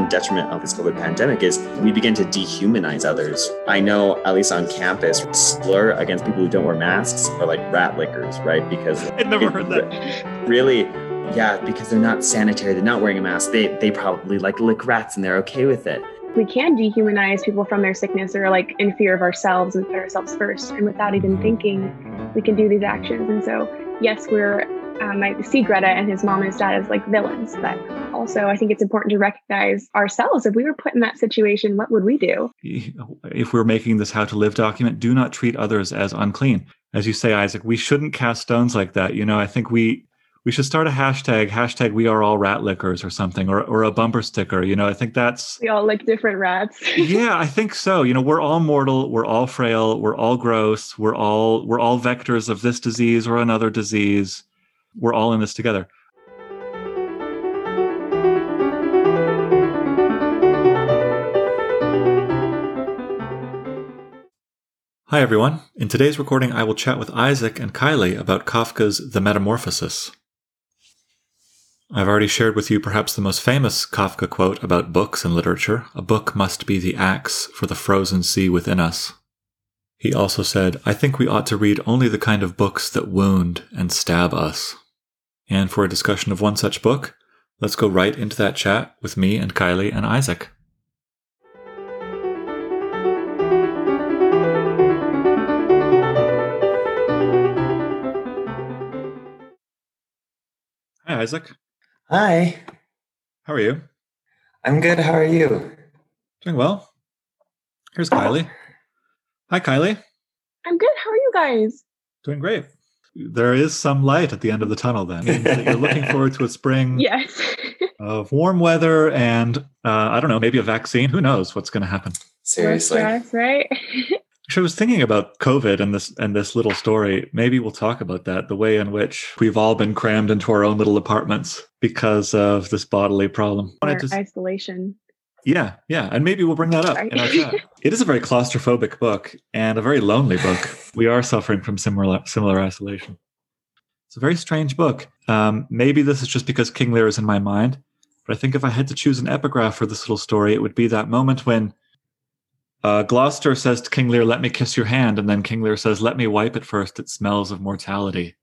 one detriment of this COVID pandemic is we begin to dehumanize others. I know, at least on campus, slur against people who don't wear masks are like rat lickers, right? Because I never heard that. Really, yeah, because they're not sanitary, they're not wearing a mask. They they probably like lick rats and they're okay with it. We can dehumanize people from their sickness or like in fear of ourselves and put ourselves first. And without even thinking, we can do these actions. And so, yes, we're um, I see Greta and his mom and his dad as like villains, but also I think it's important to recognize ourselves. If we were put in that situation, what would we do? If we're making this how to live document, do not treat others as unclean. As you say, Isaac, we shouldn't cast stones like that. You know, I think we we should start a hashtag, hashtag we are all rat lickers or something, or, or a bumper sticker. You know, I think that's. We all like different rats. yeah, I think so. You know, we're all mortal, we're all frail, we're all gross, we're all, we're all vectors of this disease or another disease. We're all in this together. Hi, everyone. In today's recording, I will chat with Isaac and Kylie about Kafka's The Metamorphosis. I've already shared with you perhaps the most famous Kafka quote about books and literature a book must be the axe for the frozen sea within us. He also said, I think we ought to read only the kind of books that wound and stab us. And for a discussion of one such book, let's go right into that chat with me and Kylie and Isaac. Hi, Isaac. Hi. How are you? I'm good. How are you? Doing well. Here's Kylie. Oh. Hi, Kylie. I'm good. How are you guys? Doing great. There is some light at the end of the tunnel then. you're looking forward to a spring yes. of warm weather and, uh, I don't know, maybe a vaccine. Who knows what's going to happen? Seriously. That's right. Actually, I was thinking about COVID and this and this little story. Maybe we'll talk about that, the way in which we've all been crammed into our own little apartments because of this bodily problem. Or to, isolation. Yeah, yeah. And maybe we'll bring that up in our chat. it is a very claustrophobic book and a very lonely book. we are suffering from similar similar isolation. It's a very strange book. Um, maybe this is just because King Lear is in my mind, but I think if I had to choose an epigraph for this little story, it would be that moment when uh, Gloucester says to King Lear, "Let me kiss your hand," and then King Lear says, "Let me wipe it first. It smells of mortality."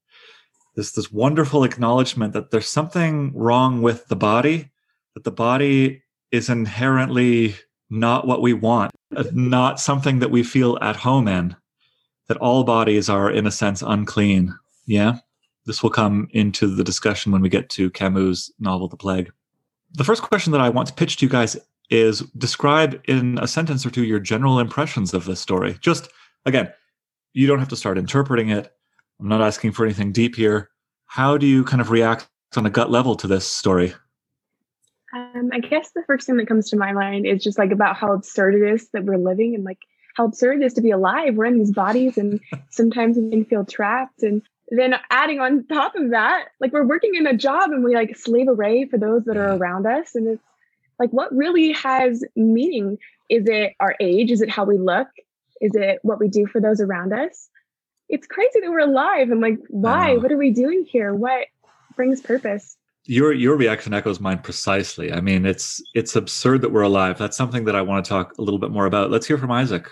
This this wonderful acknowledgement that there's something wrong with the body, that the body is inherently not what we want, not something that we feel at home in. That all bodies are, in a sense, unclean. Yeah, this will come into the discussion when we get to Camus' novel, The Plague. The first question that I want to pitch to you guys is describe in a sentence or two your general impressions of this story. Just again, you don't have to start interpreting it. I'm not asking for anything deep here. How do you kind of react on a gut level to this story? Um, I guess the first thing that comes to my mind is just like about how absurd it is that we're living and like how absurd it is to be alive. We're in these bodies and sometimes we can feel trapped. And then adding on top of that, like we're working in a job and we like slave away for those that are around us. And it's like what really has meaning? Is it our age? Is it how we look? Is it what we do for those around us? It's crazy that we're alive and like why? What are we doing here? What brings purpose your your reaction echoes mine precisely i mean it's it's absurd that we're alive that's something that i want to talk a little bit more about let's hear from isaac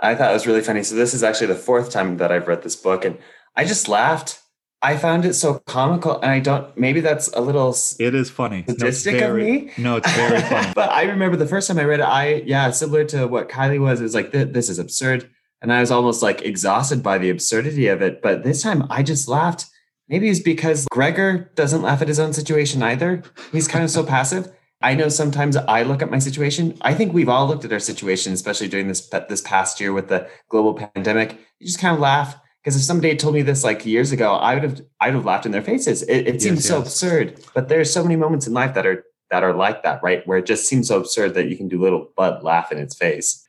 i thought it was really funny so this is actually the fourth time that i've read this book and i just laughed I found it so comical, and I don't. Maybe that's a little. It is funny. Sadistic no, very, of me. No, it's very funny. but I remember the first time I read it. I yeah, similar to what Kylie was. It was like this is absurd, and I was almost like exhausted by the absurdity of it. But this time, I just laughed. Maybe it's because Gregor doesn't laugh at his own situation either. He's kind of so passive. I know sometimes I look at my situation. I think we've all looked at our situation, especially during this this past year with the global pandemic. You just kind of laugh because if somebody had told me this like years ago, I would have I'd have laughed in their faces. It, it seems yes, so absurd, but there are so many moments in life that are that are like that, right? Where it just seems so absurd that you can do little but laugh in its face.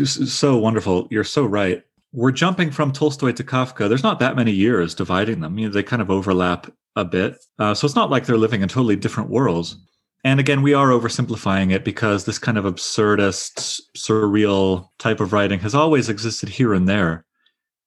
So wonderful. You're so right. We're jumping from Tolstoy to Kafka. There's not that many years dividing them. You know, they kind of overlap a bit. Uh, so it's not like they're living in totally different worlds. And again, we are oversimplifying it because this kind of absurdist, surreal type of writing has always existed here and there,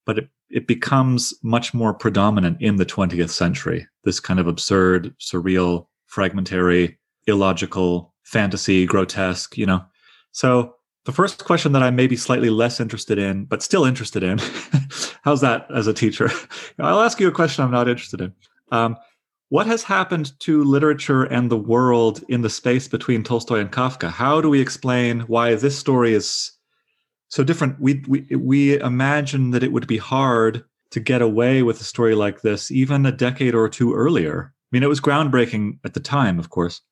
but it it becomes much more predominant in the 20th century. This kind of absurd, surreal, fragmentary, illogical fantasy, grotesque, you know. So the first question that I may be slightly less interested in, but still interested in, how's that as a teacher? I'll ask you a question I'm not interested in. Um, what has happened to literature and the world in the space between Tolstoy and Kafka? How do we explain why this story is so different? We we we imagine that it would be hard to get away with a story like this even a decade or two earlier. I mean, it was groundbreaking at the time, of course.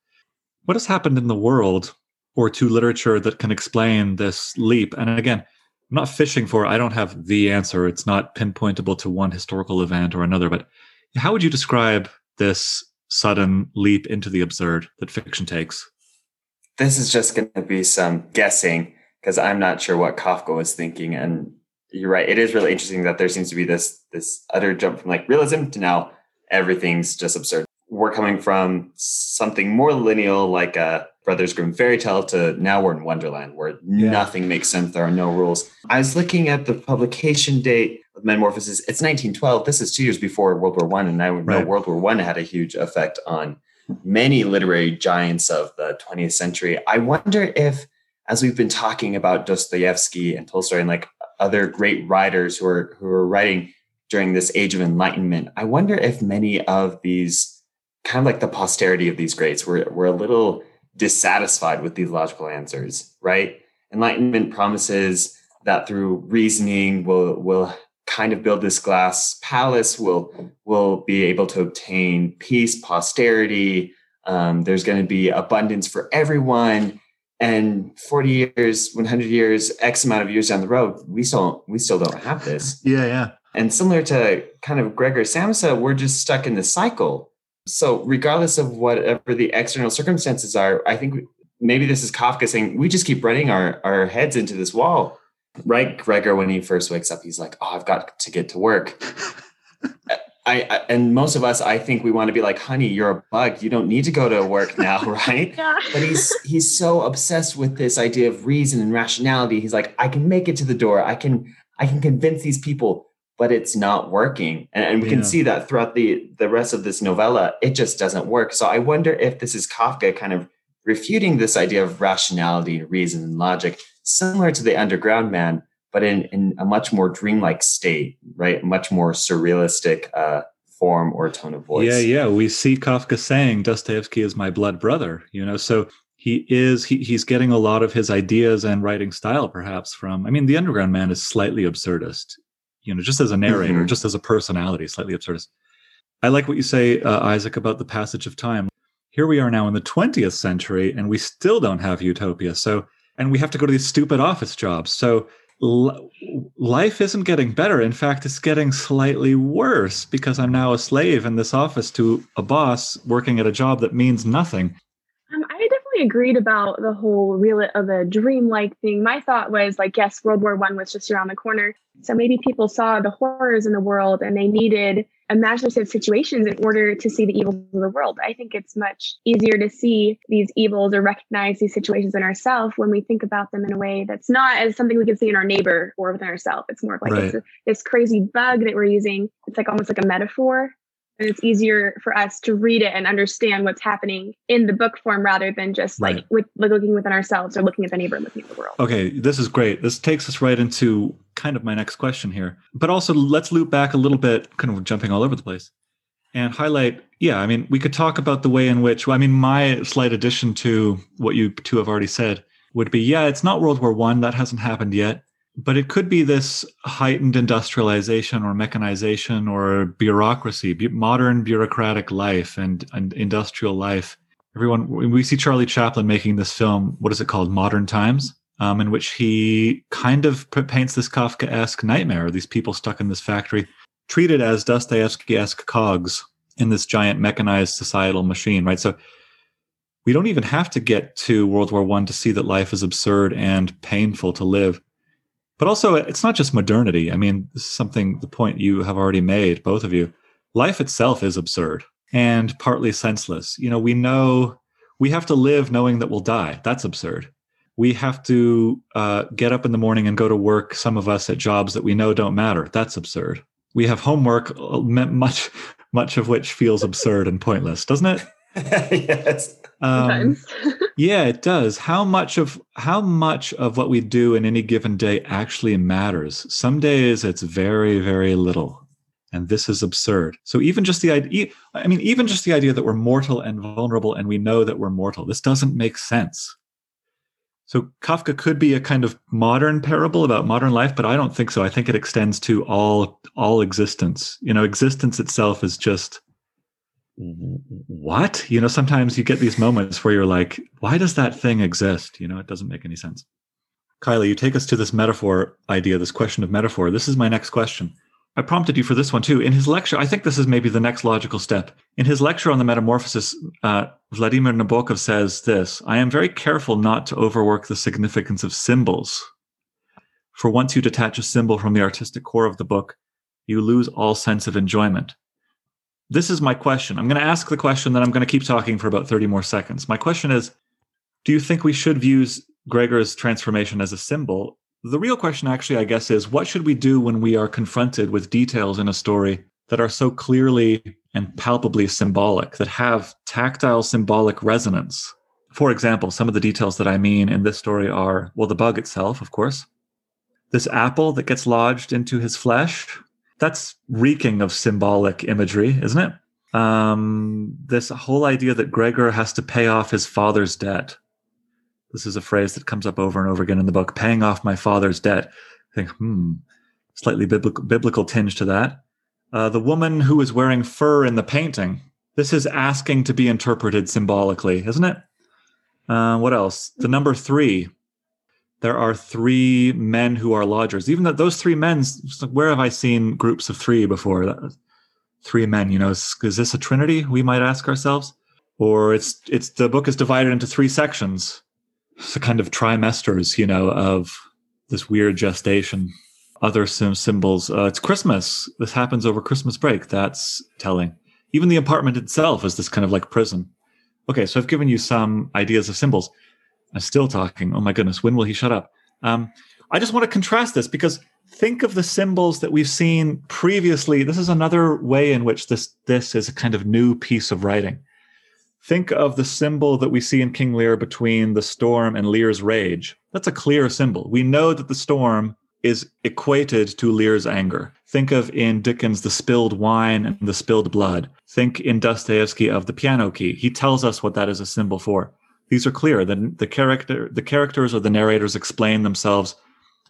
What has happened in the world or to literature that can explain this leap? And again, I'm not fishing for, I don't have the answer. It's not pinpointable to one historical event or another, but how would you describe this sudden leap into the absurd that fiction takes? This is just going to be some guessing because I'm not sure what Kafka was thinking. And you're right; it is really interesting that there seems to be this this utter jump from like realism to now everything's just absurd. We're coming from something more lineal, like a Brothers Grimm fairy tale, to now we're in Wonderland, where yeah. nothing makes sense. There are no rules. I was looking at the publication date of Metamorphosis. It's 1912. This is two years before World War One, and I know right. World War One had a huge effect on many literary giants of the 20th century. I wonder if, as we've been talking about Dostoevsky and Tolstoy and like other great writers who are who are writing during this age of enlightenment, I wonder if many of these kind of like the posterity of these greats were were a little dissatisfied with these logical answers, right? Enlightenment promises that through reasoning we'll we'll kind of build this glass palace we'll, we'll be able to obtain peace posterity. Um, there's going to be abundance for everyone. And 40 years 100 years x amount of years down the road we still we still don't have this. Yeah yeah. And similar to kind of gregor samsa we're just stuck in the cycle so regardless of whatever the external circumstances are i think maybe this is kafka saying we just keep running our, our heads into this wall. Right gregor when he first wakes up he's like oh i've got to get to work. I, I, and most of us i think we want to be like honey you're a bug. You don't need to go to work now right? Yeah. but he's he's so obsessed with this idea of reason and rationality. He's like i can make it to the door. I can i can convince these people but it's not working and, and we yeah. can see that throughout the the rest of this novella it just doesn't work so i wonder if this is kafka kind of refuting this idea of rationality and reason and logic similar to the underground man, but in, in a much more dreamlike state, right? Much more surrealistic uh, form or tone of voice. Yeah, yeah. We see Kafka saying Dostoevsky is my blood brother, you know, so he is he, he's getting a lot of his ideas and writing style perhaps from i mean the underground man is slightly absurdist you know just as a narrator mm-hmm. just as a personality slightly absurdist i like what you say uh, isaac about the passage of time here we are now in the 20th century and we still don't have utopia so and we have to go to these stupid office jobs. So l- life isn't getting better. In fact, it's getting slightly worse because I'm now a slave in this office to a boss working at a job that means nothing. Agreed about the whole real of the dreamlike thing. My thought was like, yes, World War One was just around the corner, so maybe people saw the horrors in the world and they needed imaginative situations in order to see the evils of the world. I think it's much easier to see these evils or recognize these situations in ourselves when we think about them in a way that's not as something we can see in our neighbor or within ourselves. It's more of like right. it's a, this crazy bug that we're using. It's like almost like a metaphor and it's easier for us to read it and understand what's happening in the book form rather than just like with like looking within ourselves or looking at the neighbor and looking at the world. Okay this is great. This takes us right into kind of my next question here. But also let's loop back a little bit kind of jumping all over the place and highlight yeah i mean we could talk about the way in which i mean my slight addition to what you two have already said would be yeah it's not world war one. That hasn't happened yet but it could be this heightened industrialization or mechanization or bureaucracy, modern bureaucratic life and, and industrial life. Everyone, we see Charlie Chaplin making this film. What is it called? Modern Times, um, in which he kind of paints this Kafka-esque nightmare. These people stuck in this factory, treated as Dostoevsky-esque cogs in this giant mechanized societal machine, right? So we don't even have to get to World War One to see that life is absurd and painful to live but also, it's not just modernity. I mean, this is something, the point you have already made, both of you. Life itself is absurd and partly senseless. You know, we know we have to live knowing that we'll die. That's absurd. We have to uh, get up in the morning and go to work, some of us at jobs that we know don't matter. That's absurd. We have homework, uh, much, much of which feels absurd and pointless, doesn't it? yes. Um, Yeah, it does. How much of how much of what we do in any given day actually matters? Some days it's very, very little. And this is absurd. So even just the idea I mean, even just the idea that we're mortal and vulnerable and we know that we're mortal, this doesn't make sense. So Kafka could be a kind of modern parable about modern life, but I don't think so. I think it extends to all all existence. You know, existence itself is just what? You know, sometimes you get these moments where you're like, why does that thing exist? You know, it doesn't make any sense. Kylie, you take us to this metaphor idea, this question of metaphor. This is my next question. I prompted you for this one too. In his lecture, I think this is maybe the next logical step. In his lecture on the metamorphosis, uh, Vladimir Nabokov says this I am very careful not to overwork the significance of symbols. For once you detach a symbol from the artistic core of the book, you lose all sense of enjoyment. This is my question. I'm going to ask the question, then I'm going to keep talking for about 30 more seconds. My question is Do you think we should view Gregor's transformation as a symbol? The real question, actually, I guess, is what should we do when we are confronted with details in a story that are so clearly and palpably symbolic, that have tactile symbolic resonance? For example, some of the details that I mean in this story are well, the bug itself, of course, this apple that gets lodged into his flesh, that's reeking of symbolic imagery, isn't it? Um, this whole idea that Gregor has to pay off his father's debt. This is a phrase that comes up over and over again in the book, paying off my father's debt. I think, hmm, slightly biblical, biblical tinge to that. Uh, the woman who is wearing fur in the painting. This is asking to be interpreted symbolically, isn't it? Uh, what else? The number three, there are three men who are lodgers. Even that those three men, where have I seen groups of three before? Three men, you know, is, is this a trinity? We might ask ourselves, or it's it's the book is divided into three sections. A kind of trimesters, you know, of this weird gestation. Other sim- symbols. Uh, it's Christmas. This happens over Christmas break. That's telling. Even the apartment itself is this kind of like prison. Okay, so I've given you some ideas of symbols. I'm still talking. Oh my goodness, when will he shut up? Um, I just want to contrast this because think of the symbols that we've seen previously. This is another way in which this this is a kind of new piece of writing. Think of the symbol that we see in King Lear between the storm and Lear's rage. That's a clear symbol. We know that the storm is equated to Lear's anger. Think of in Dickens the spilled wine and the spilled blood. Think in Dostoevsky of the piano key. He tells us what that is a symbol for these are clear. The, the character, the characters or the narrators explain themselves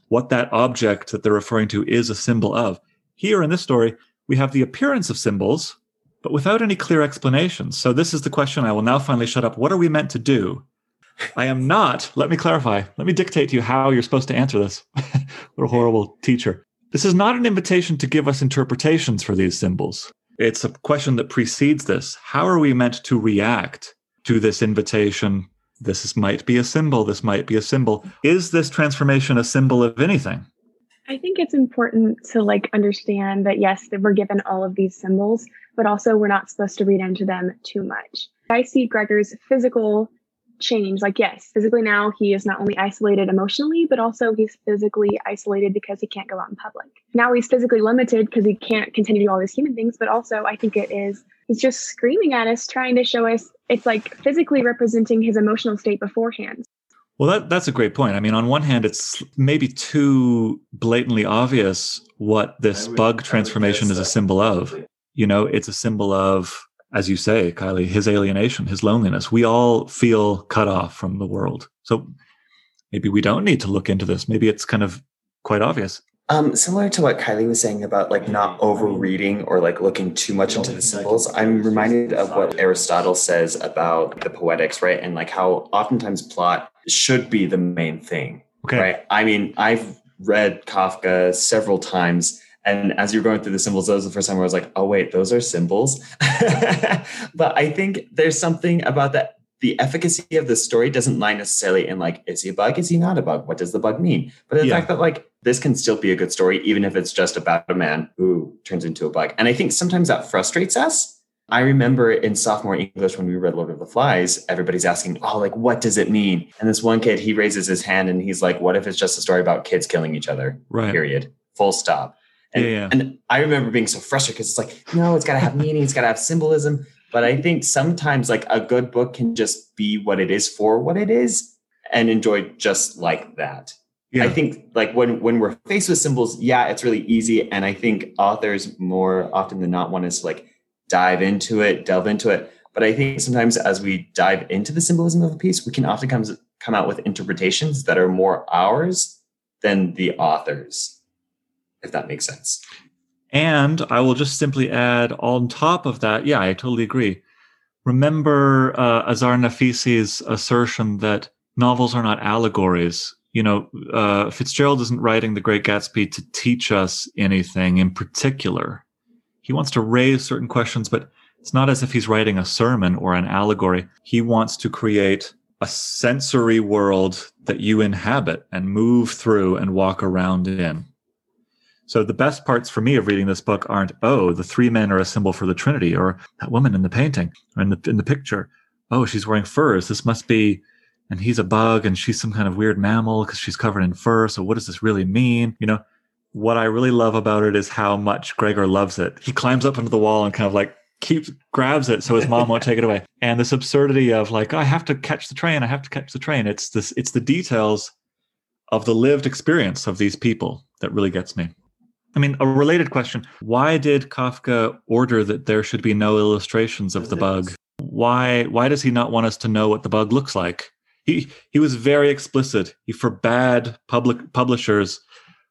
what that object that they're referring to is a symbol of. Here in this story, we have the appearance of symbols, but without any clear explanations. So this is the question I will now finally shut up. What are we meant to do? I am not, let me clarify, let me dictate to you how you're supposed to answer this. what a horrible teacher. This is not an invitation to give us interpretations for these symbols. It's a question that precedes this. How are we meant to react to this invitation. This is, might be a symbol. This might be a symbol. Is this transformation a symbol of anything? I think it's important to like understand that yes, that we're given all of these symbols, but also we're not supposed to read into them too much. I see Gregor's physical change. Like, yes, physically now he is not only isolated emotionally, but also he's physically isolated because he can't go out in public. Now he's physically limited because he can't continue to do all these human things, but also I think it is, he's just screaming at us, trying to show us it's like physically representing his emotional state beforehand. Well, that, that's a great point. I mean, on one hand, it's maybe too blatantly obvious what this would, bug transformation is a symbol of. You know, it's a symbol of as you say, Kylie, his alienation, his loneliness. We all feel cut off from the world. So maybe we don't need to look into this. Maybe it's kind of quite obvious. Um, similar to what Kylie was saying about like not over reading or like looking too much into the symbols, I'm reminded of what Aristotle says about the poetics, right? And like how oftentimes plot should be the main thing, okay. right? I mean, I've read Kafka several times and as you're going through the symbols, that was the first time where I was like, oh, wait, those are symbols. but I think there's something about that. The efficacy of the story doesn't lie necessarily in like, is he a bug? Is he not a bug? What does the bug mean? But the yeah. fact that like this can still be a good story, even if it's just about a man who turns into a bug. And I think sometimes that frustrates us. I remember in sophomore English when we read Lord of the Flies, everybody's asking, Oh, like, what does it mean? And this one kid, he raises his hand and he's like, What if it's just a story about kids killing each other? Right. Period. Full stop. And, yeah, yeah. and I remember being so frustrated because it's like, no, it's got to have meaning, it's got to have symbolism. but I think sometimes like a good book can just be what it is for what it is and enjoy just like that. Yeah. I think like when when we're faced with symbols, yeah, it's really easy. And I think authors more often than not want us to like dive into it, delve into it. But I think sometimes as we dive into the symbolism of a piece, we can often come, come out with interpretations that are more ours than the author's, if that makes sense. And I will just simply add on top of that, yeah, I totally agree. Remember uh, Azar Nafisi's assertion that novels are not allegories. You know, uh, Fitzgerald isn't writing The Great Gatsby to teach us anything in particular. He wants to raise certain questions, but it's not as if he's writing a sermon or an allegory. He wants to create a sensory world that you inhabit and move through and walk around in. So the best parts for me of reading this book aren't, oh, the three men are a symbol for the Trinity, or that woman in the painting or in the in the picture. Oh, she's wearing furs. This must be, and he's a bug, and she's some kind of weird mammal because she's covered in fur. So what does this really mean? You know, what I really love about it is how much Gregor loves it. He climbs up into the wall and kind of like keeps grabs it so his mom won't take it away. And this absurdity of like, I have to catch the train, I have to catch the train. It's this it's the details of the lived experience of these people that really gets me. I mean, a related question. Why did Kafka order that there should be no illustrations of the bug? Why why does he not want us to know what the bug looks like? He he was very explicit. He forbade public publishers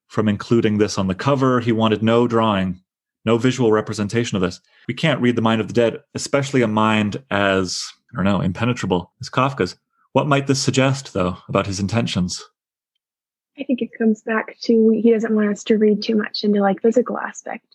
from including this on the cover. He wanted no drawing no visual representation of this. We can't read the mind of the dead, especially a mind as, I don't know, impenetrable as Kafka's. What might this suggest, though, about his intentions? I think it comes back to he doesn't want us to read too much into like physical aspect.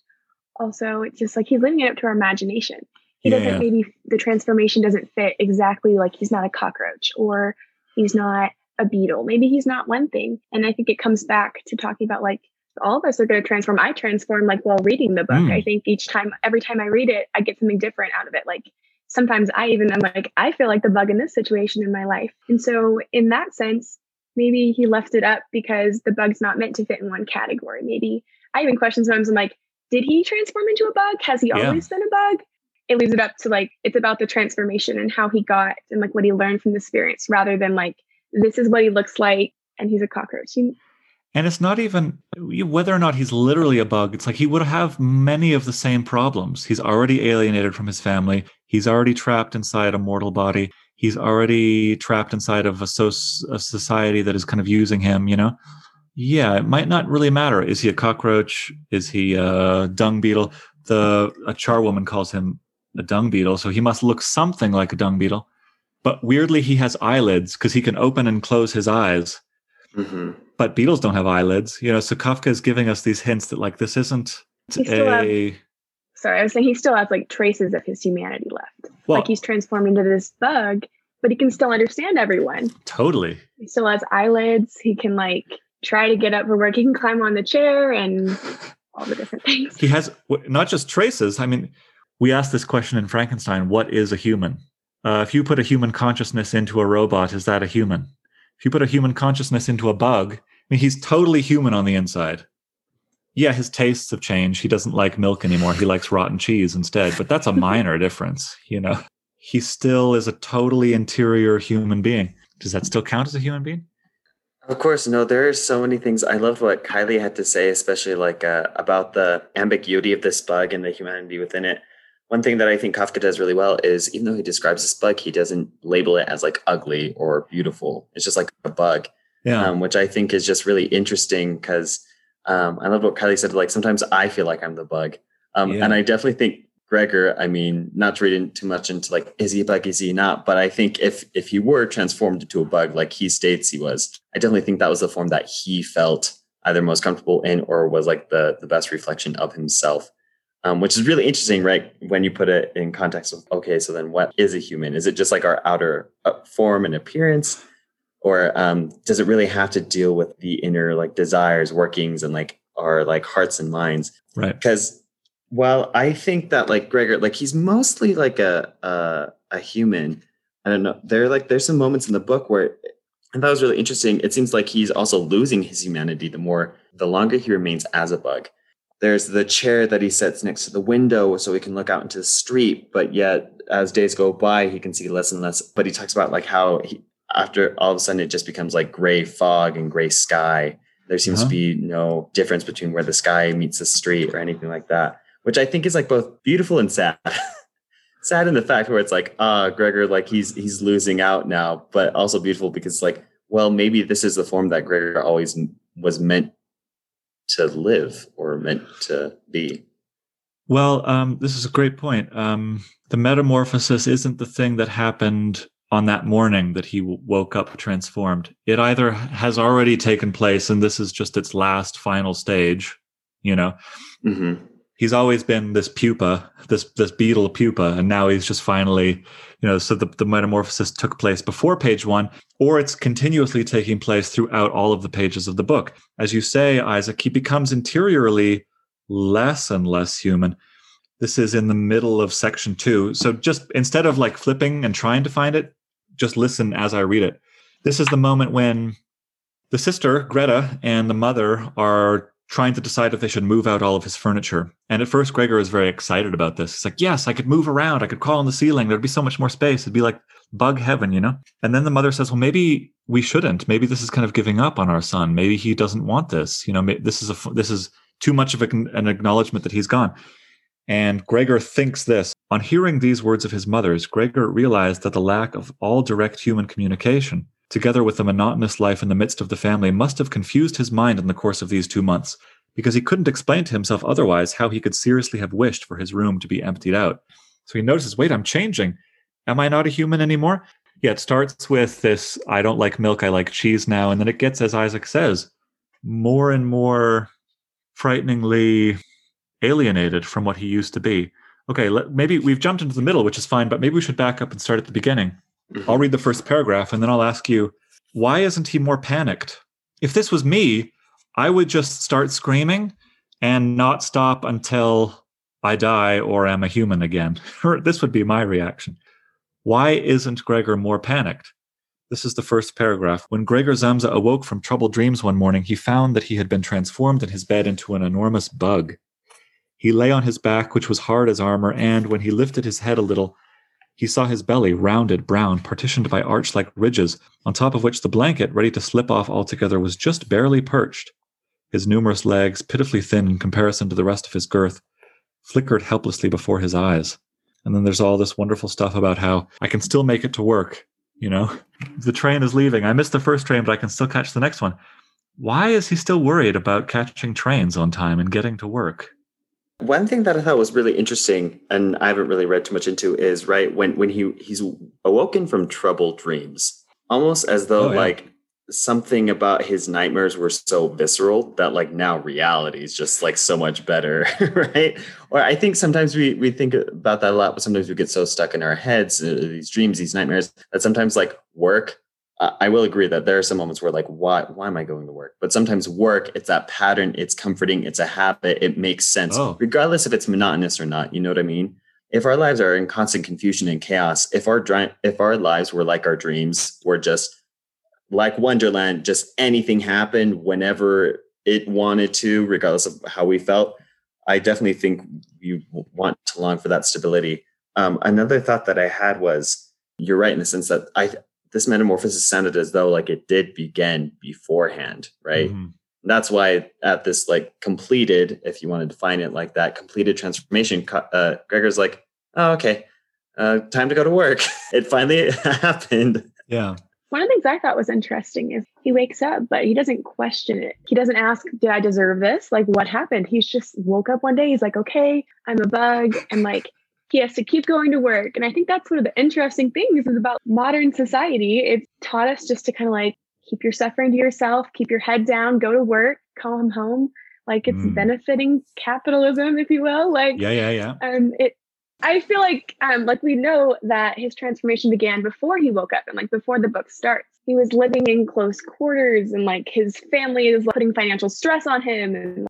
Also, it's just like he's leaving it up to our imagination. He yeah, doesn't maybe the transformation doesn't fit exactly like he's not a cockroach or he's not a beetle. Maybe he's not one thing. And I think it comes back to talking about like all of us are going to transform. I transform like while reading the book. Mm. I think each time, every time I read it, I get something different out of it. Like sometimes I even am like, I feel like the bug in this situation in my life. And so, in that sense, maybe he left it up because the bug's not meant to fit in one category. Maybe I even question sometimes I'm like, did he transform into a bug? Has he yeah. always been a bug? It leaves it up to like, it's about the transformation and how he got and like what he learned from the experience rather than like, this is what he looks like and he's a cockroach. You, and it's not even whether or not he's literally a bug. It's like he would have many of the same problems. He's already alienated from his family. He's already trapped inside a mortal body. He's already trapped inside of a, so- a society that is kind of using him, you know? Yeah, it might not really matter. Is he a cockroach? Is he a dung beetle? The a charwoman calls him a dung beetle, so he must look something like a dung beetle. But weirdly, he has eyelids because he can open and close his eyes. Mm-hmm but beetles don't have eyelids, you know. So Kafka is giving us these hints that like this isn't a. Has, sorry, I was saying he still has like traces of his humanity left. Well, like he's transformed into this bug, but he can still understand everyone. Totally. He still has eyelids. He can like try to get up for work. He can climb on the chair and all the different things. He has not just traces. I mean, we asked this question in Frankenstein: What is a human? Uh, if you put a human consciousness into a robot, is that a human? If you put a human consciousness into a bug, I mean, he's totally human on the inside. Yeah, his tastes have changed. He doesn't like milk anymore. He likes rotten cheese instead, but that's a minor difference, you know. He still is a totally interior human being. Does that still count as a human being? Of course, no. There are so many things. I love what Kylie had to say, especially like uh, about the ambiguity of this bug and the humanity within it. One thing that I think Kafka does really well is even though he describes this bug, he doesn't label it as like ugly or beautiful. It's just like a bug yeah. Um, which I think is just really interesting because um, I love what Kylie said. Like sometimes I feel like I'm the bug, um, yeah. and I definitely think Gregor. I mean, not to read in too much into like is he a bug, is he not? But I think if if he were transformed into a bug, like he states he was, I definitely think that was the form that he felt either most comfortable in or was like the the best reflection of himself. Um, which is really interesting, right? When you put it in context of, okay, so then what is a human? Is it just like our outer uh, form and appearance? Or um, does it really have to deal with the inner like desires workings and like our like hearts and minds? Right. Because while i think that like gregor like he's mostly like a a, a human i don't know there like there's some moments in the book where and that was really interesting. It seems like he's also losing his humanity the more the longer he remains as a bug. There's the chair that he sets next to the window so he can look out into the street but yet as days go by he can see less and less but he talks about like how he, after all of a sudden it just becomes like gray fog and gray sky. There seems uh-huh. to be no difference between where the sky meets the street or anything like that which i think is like both beautiful and sad. Sad in the fact where it's like ah uh, gregor like he's he's losing out now but also beautiful because like well maybe this is the form that gregor always was meant to live or meant to be. Well um, this is a great point. Um, the metamorphosis isn't the thing that happened on that morning that he woke up transformed it either has already taken place and this is just its last final stage you know mm-hmm he's always been this pupa, this this beetle pupa, and now he's just finally, you know, so the, the metamorphosis took place before page one, or it's continuously taking place throughout all of the pages of the book. As you say, Isaac, he becomes interiorly less and less human. This is in the middle of section two. So just instead of like flipping and trying to find it, just listen as I read it. This is the moment when the sister, Greta, and the mother are trying to decide if they should move out all of his furniture. And at first, Gregor is very excited about this. It's like, yes, I could move around. I could crawl on the ceiling. There'd be so much more space. It'd be like bug heaven, you know? And then the mother says, well, maybe we shouldn't. Maybe this is kind of giving up on our son. Maybe he doesn't want this. You know, this is a, this is too much of an acknowledgement that he's gone. And Gregor thinks this. On hearing these words of his mother's, Gregor realized that the lack of all direct human communication together with the monotonous life in the midst of the family, must have confused his mind in the course of these two months, because he couldn't explain to himself otherwise how he could seriously have wished for his room to be emptied out. So he notices, wait, I'm changing. Am I not a human anymore? Yeah, it starts with this I don't like milk, I like cheese now. And then it gets, as Isaac says, more and more frighteningly alienated from what he used to be. Okay, let, maybe we've jumped into the middle, which is fine, but maybe we should back up and start at the beginning. Mm-hmm. I'll read the first paragraph and then I'll ask you, why isn't he more panicked? If this was me, I would just start screaming and not stop until I die or am a human again. this would be my reaction. Why isn't Gregor more panicked? This is the first paragraph. When Gregor Samsa awoke from troubled dreams one morning, he found that he had been transformed in his bed into an enormous bug. He lay on his back, which was hard as armor, and when he lifted his head a little, he saw his belly, rounded, brown, partitioned by arch like ridges, on top of which the blanket, ready to slip off altogether, was just barely perched. His numerous legs, pitifully thin in comparison to the rest of his girth, flickered helplessly before his eyes. And then there's all this wonderful stuff about how I can still make it to work. You know, the train is leaving. I missed the first train, but I can still catch the next one. Why is he still worried about catching trains on time and getting to work? One thing that I thought was really interesting, and I haven't really read too much into, is right when when he he's awoken from troubled dreams, almost as though oh, yeah. like something about his nightmares were so visceral that like now reality is just like so much better, right? Or I think sometimes we we think about that a lot, but sometimes we get so stuck in our heads, uh, these dreams, these nightmares, that sometimes like work I will agree that there are some moments where like, why, why am I going to work? But sometimes work, it's that pattern, it's comforting, it's a habit, it makes sense, oh. regardless if it's monotonous or not. You know what I mean? If our lives are in constant confusion and chaos, if our if our lives were like our dreams, were just like Wonderland, just anything happened whenever it wanted to, regardless of how we felt. I definitely think you want to long for that stability. Um, another thought that I had was, you're right in the sense that I this metamorphosis sounded as though like it did begin beforehand, right? Mm-hmm. That's why at this like completed, if you want to define it like that, completed transformation, uh, Gregor's like, oh, okay, uh, time to go to work. it finally happened. Yeah. One of the things I thought was interesting is he wakes up, but he doesn't question it. He doesn't ask, Did I deserve this? Like, what happened? He's just woke up one day. He's like, Okay, I'm a bug. And like, he has to keep going to work. And I think that's one of the interesting things is about modern society. It's taught us just to kind of like keep your suffering to yourself, keep your head down, go to work, come home. Like it's mm. benefiting capitalism, if you will. Like yeah, yeah, yeah. Um, it. I feel like um, like we know that his transformation began before he woke up and like before the book starts. He was living in close quarters and like his family is putting financial stress on him and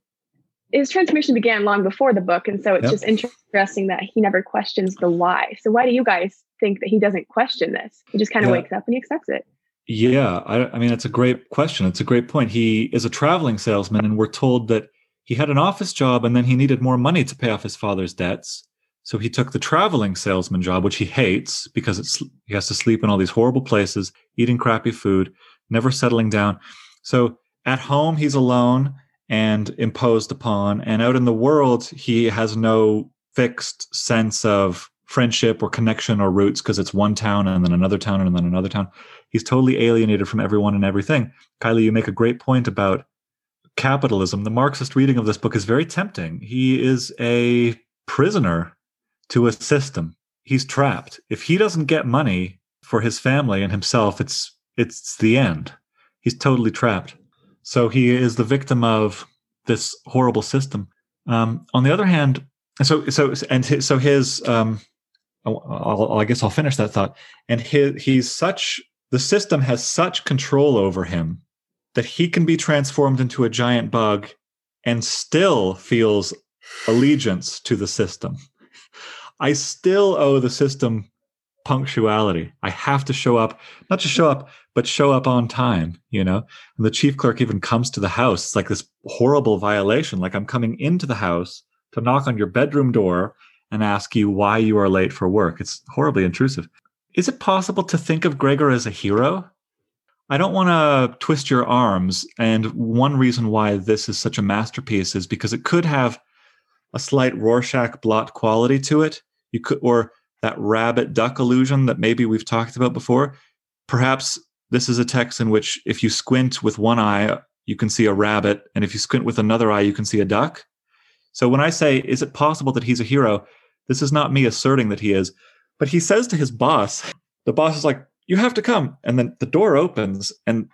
his transformation began long before the book. And so it's yep. just interesting that he never questions the why. So why do you guys think that he doesn't question this? He just kind of yeah. wakes up and he accepts it. Yeah, I, I, mean, it's a great question. It's a great point. He is a traveling salesman, and we're told that he had an office job and then he needed more money to pay off his father's debts. So he took the traveling salesman job, which he hates because it's, he has to sleep in all these horrible places, eating crappy food, never settling down. So at home, he's alone and imposed upon. And out in the world, he has no fixed sense of friendship or connection or roots because it's one town and then another town and then another town. He's totally alienated from everyone and everything. Kylie, you make a great point about capitalism. The Marxist reading of this book is very tempting. He is a prisoner to a system. He's trapped. If he doesn't get money for his family and himself, it's it's the end. He's totally trapped. So he is the victim of this horrible system. Um, on the other hand, so so and his, so his um, I'll, I guess I'll finish that thought. And his, he's such the system has such control over him that he can be transformed into a giant bug and still feels allegiance to the system. I still owe the system punctuality. I have to show up, not just show up, but show up on time, you know? And the chief clerk even comes to the house. It's like this horrible violation. Like I'm coming into the house to knock on your bedroom door and ask you why you are late for work. It's horribly intrusive. Is it possible to think of Gregor as a hero? I don't want to twist your arms. And one reason why this is such a masterpiece is because it could have a slight Rorschach blot quality to it. You could, or that rabbit duck illusion that maybe we've talked about before. Perhaps this is a text in which if you squint with one eye, you can see a rabbit. And if you squint with another eye, you can see a duck. So when I say, is it possible that he's a hero? This is not me asserting that he is, but he says to his boss, the boss is like, you have to come. And then the door opens and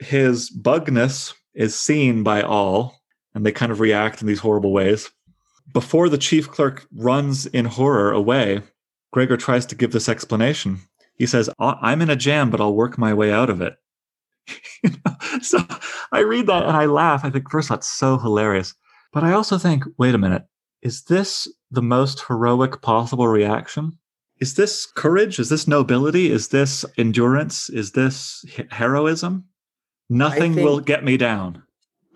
his bugness is seen by all, and they kind of react in these horrible ways. Before the chief clerk runs in horror away, Gregor tries to give this explanation. He says, I'm in a jam, but I'll work my way out of it. so I read that and I laugh. I think, first, that's so hilarious. But I also think, wait a minute, is this the most heroic possible reaction? Is this courage? Is this nobility? Is this endurance? Is this heroism? Nothing think, will get me down.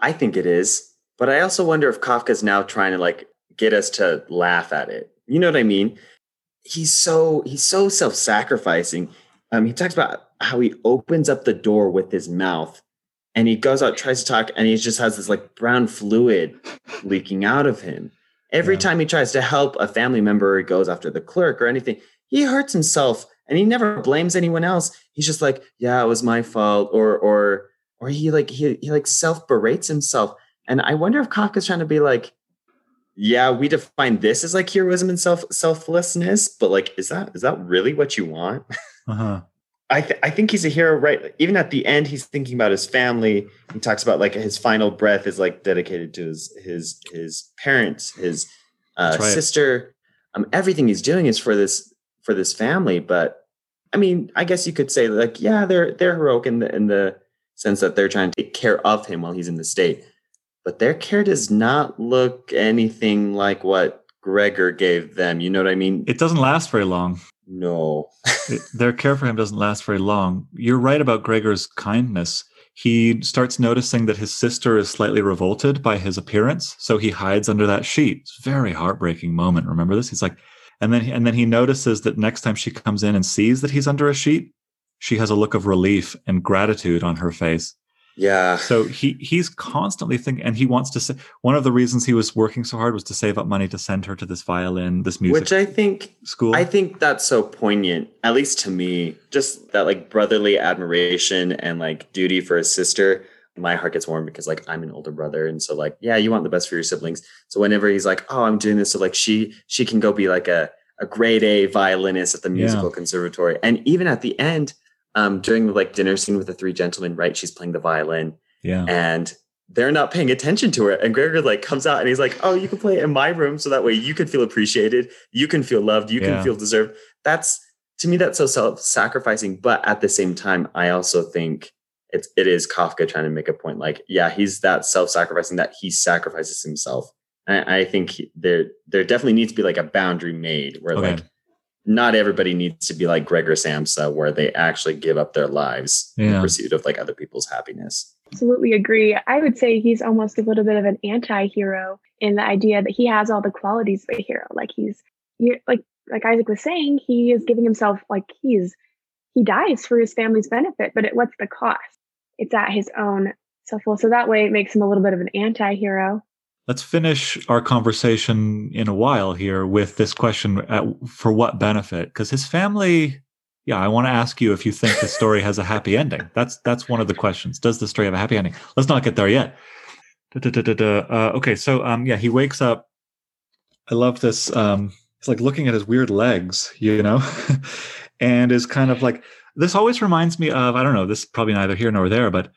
I think it is. But I also wonder if Kafka's now trying to like get us to laugh at it. You know what I mean? He's so he's so self-sacrificing. Um, he talks about how he opens up the door with his mouth and he goes out, tries to talk, and he just has this like brown fluid leaking out of him. Every yeah. time he tries to help a family member, he goes after the clerk or anything, he hurts himself and he never blames anyone else. He's just like, yeah, it was my fault, or or or he like he he like self berates himself. And I wonder if Kafka's trying to be like, yeah, we define this as like heroism and self selflessness, but like, is that is that really what you want? Uh-huh. I, th- I think he's a hero, right? Even at the end, he's thinking about his family. He talks about like his final breath is like dedicated to his his his parents, his uh, right. sister. Um, everything he's doing is for this for this family. But I mean, I guess you could say like, yeah, they're they're heroic in the in the sense that they're trying to take care of him while he's in the state. But their care does not look anything like what Gregor gave them. You know what I mean? It doesn't last very long. No. Their care for him doesn't last very long. You're right about Gregor's kindness. He starts noticing that his sister is slightly revolted by his appearance, so he hides under that sheet. It's a very heartbreaking moment. Remember this? He's like, and then and then he notices that next time she comes in and sees that he's under a sheet, she has a look of relief and gratitude on her face. Yeah. So he he's constantly thinking, and he wants to say one of the reasons he was working so hard was to save up money to send her to this violin, this music, which I think school. I think that's so poignant, at least to me. Just that like brotherly admiration and like duty for a sister. My heart gets warm because like I'm an older brother, and so like yeah, you want the best for your siblings. So whenever he's like, oh, I'm doing this, so like she she can go be like a a grade A violinist at the musical yeah. conservatory, and even at the end um, during the like dinner scene with the three gentlemen, right? She's playing the violin. Yeah. And they're not paying attention to her. And Gregor like comes out and he's like, Oh, you can play in my room. So that way you can feel appreciated. You can feel loved. You yeah. can feel deserved. That's to me, that's so self-sacrificing. But at the same time, I also think it's it is Kafka trying to make a point. Like, yeah, he's that self-sacrificing that he sacrifices himself. And I think he, there there definitely needs to be like a boundary made where okay. like not everybody needs to be like Gregor Samsa, where they actually give up their lives yeah. in pursuit of like other people's happiness. absolutely agree. I would say he's almost a little bit of an anti-hero in the idea that he has all the qualities of a hero. Like he's like like Isaac was saying, he is giving himself like he's he dies for his family's benefit, but at what's the cost? It's at his own self will. So that way it makes him a little bit of an anti-hero. Let's finish our conversation in a while here with this question at, for what benefit? Because his family yeah, I want to ask you if you think the story has a happy ending. That's that's one of the questions. Does the story have a happy ending? Let's not get there yet. Da, da, da, uh, okay, so um, yeah, he wakes up. I love this. Um, he's like looking at his weird legs, you know, and is kind of like this. Always reminds me of I don't know. This is probably neither here nor there, but